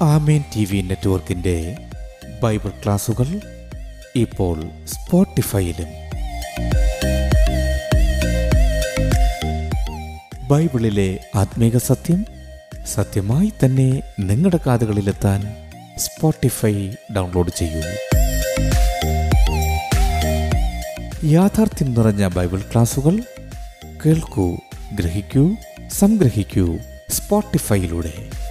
ആമീൻ T V നെറ്റ്വർക്കിന്റെ Bible ക്ലാസുകൾ ഇപ്പോൾ സ്പോട്ടിഫൈയിലും. ബൈബിളിലെ ആത്മീക സത്യം സത്യമായി തന്നെ നിങ്ങളുടെ കാതുകളിലെത്താൻ സ്പോട്ടിഫൈ ഡൗൺലോഡ് ചെയ്യൂ. യാഥാർത്ഥ്യം നിറഞ്ഞ ബൈബിൾ ക്ലാസുകൾ കേൾക്കൂ ഗ്രഹിക്കൂ സംഗ്രഹിക്കൂ സ്പോട്ടിഫൈയിലൂടെ.